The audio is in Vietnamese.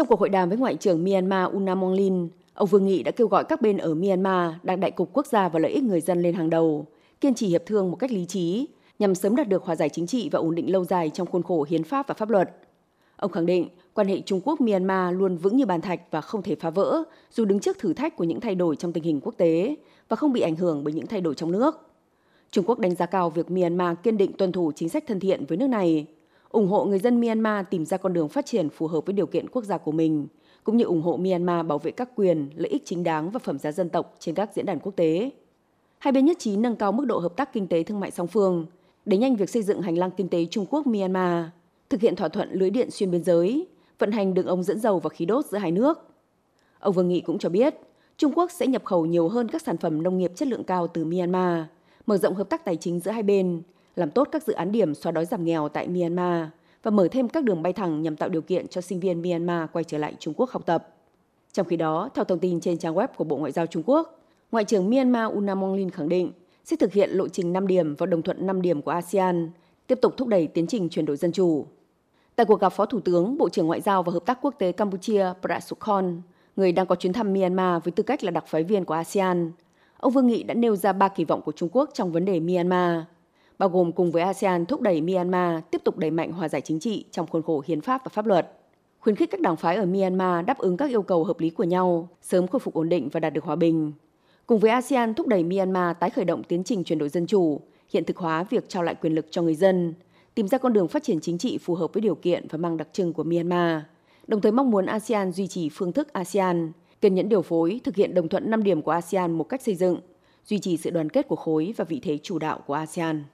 Trong cuộc hội đàm với Ngoại trưởng Myanmar Unamonglin, ông Vương Nghị đã kêu gọi các bên ở Myanmar đặt đại cục quốc gia và lợi ích người dân lên hàng đầu, kiên trì hiệp thương một cách lý trí nhằm sớm đạt được hòa giải chính trị và ổn định lâu dài trong khuôn khổ hiến pháp và pháp luật. Ông khẳng định quan hệ Trung Quốc-Myanmar luôn vững như bàn thạch và không thể phá vỡ dù đứng trước thử thách của những thay đổi trong tình hình quốc tế và không bị ảnh hưởng bởi những thay đổi trong nước. Trung Quốc đánh giá cao việc Myanmar kiên định tuân thủ chính sách thân thiện với nước này, ủng hộ người dân Myanmar tìm ra con đường phát triển phù hợp với điều kiện quốc gia của mình, cũng như ủng hộ Myanmar bảo vệ các quyền, lợi ích chính đáng và phẩm giá dân tộc trên các diễn đàn quốc tế. Hai bên nhất trí nâng cao mức độ hợp tác kinh tế thương mại song phương, đẩy nhanh việc xây dựng hành lang kinh tế Trung Quốc-Myanmar, thực hiện thỏa thuận lưới điện xuyên biên giới, vận hành đường ống dẫn dầu và khí đốt giữa hai nước. Ông Vương Nghị cũng cho biết, Trung Quốc sẽ nhập khẩu nhiều hơn các sản phẩm nông nghiệp chất lượng cao từ Myanmar, mở rộng hợp tác tài chính giữa hai bên, làm tốt các dự án điểm xóa đói giảm nghèo tại Myanmar và mở thêm các đường bay thẳng nhằm tạo điều kiện cho sinh viên Myanmar quay trở lại Trung Quốc học tập. Trong khi đó, theo thông tin trên trang web của Bộ Ngoại giao Trung Quốc, Ngoại trưởng Myanmar Unamonglin khẳng định sẽ thực hiện lộ trình 5 điểm và đồng thuận 5 điểm của ASEAN, tiếp tục thúc đẩy tiến trình chuyển đổi dân chủ. Tại cuộc gặp Phó Thủ tướng, Bộ trưởng Ngoại giao và Hợp tác Quốc tế Campuchia Prasukhon, người đang có chuyến thăm Myanmar với tư cách là đặc phái viên của ASEAN, ông Vương Nghị đã nêu ra ba kỳ vọng của Trung Quốc trong vấn đề Myanmar, bao gồm cùng với ASEAN thúc đẩy Myanmar tiếp tục đẩy mạnh hòa giải chính trị trong khuôn khổ hiến pháp và pháp luật, khuyến khích các đảng phái ở Myanmar đáp ứng các yêu cầu hợp lý của nhau, sớm khôi phục ổn định và đạt được hòa bình. Cùng với ASEAN thúc đẩy Myanmar tái khởi động tiến trình chuyển đổi dân chủ, hiện thực hóa việc trao lại quyền lực cho người dân, tìm ra con đường phát triển chính trị phù hợp với điều kiện và mang đặc trưng của Myanmar. Đồng thời mong muốn ASEAN duy trì phương thức ASEAN, kiên nhẫn điều phối, thực hiện đồng thuận 5 điểm của ASEAN một cách xây dựng, duy trì sự đoàn kết của khối và vị thế chủ đạo của ASEAN.